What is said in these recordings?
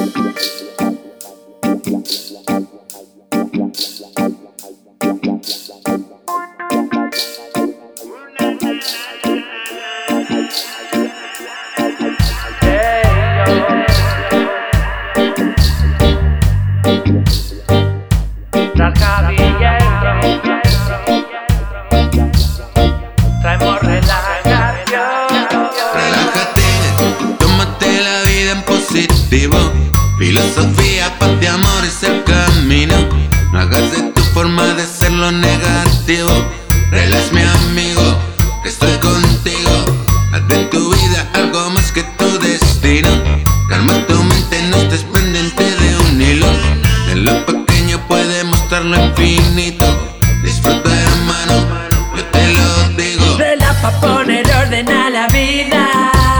Gracias. Filosofía, paz de amor es el camino. No hagas de tu forma de ser lo negativo. Relax, mi amigo, estoy contigo. Haz de tu vida algo más que tu destino. Calma tu mente, no estés pendiente de un hilo. En lo pequeño puede mostrar lo infinito. Disfruta, hermano, yo te lo digo. Relax pa' poner orden a la vida.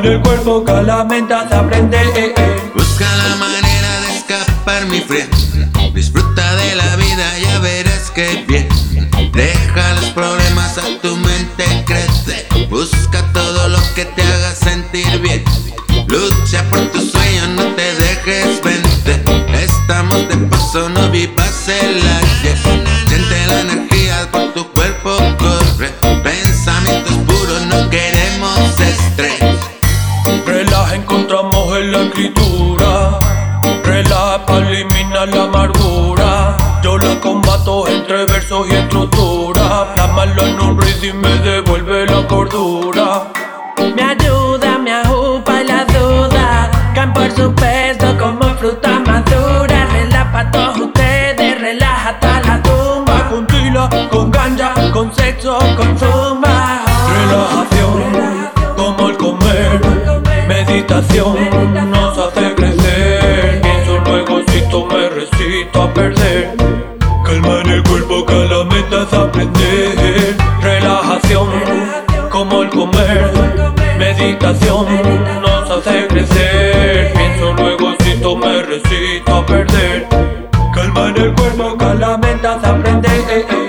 en el cuerpo que la mente hace aprender. Busca la manera de escapar, mi friend. Disfruta de la vida, ya verás que bien. Deja los problemas a tu mente crece. Busca todo lo que te haga sentir bien. Lucha por tu sueño, no te dejes vender. Estamos de paso, no vivas el ayer. Escritura. Relaja, elimina la amargura. Yo la combato entre versos y estructura. Plasmarlo en un y me devuelve la cordura. Me ayuda, me ajupa la duda. Caen por su peso como fruta madura. Relaja para todos ustedes, relaja hasta la tumba. Con tila, con ganja, con sexo, con zumba. Relajación, como el comer. Meditación recito a perder. Calma en el cuerpo que la meta es aprender. Relajación, como el comer. Meditación nos hace crecer. Pienso luego si me recito a perder. Calma en el cuerpo que la mente es aprender.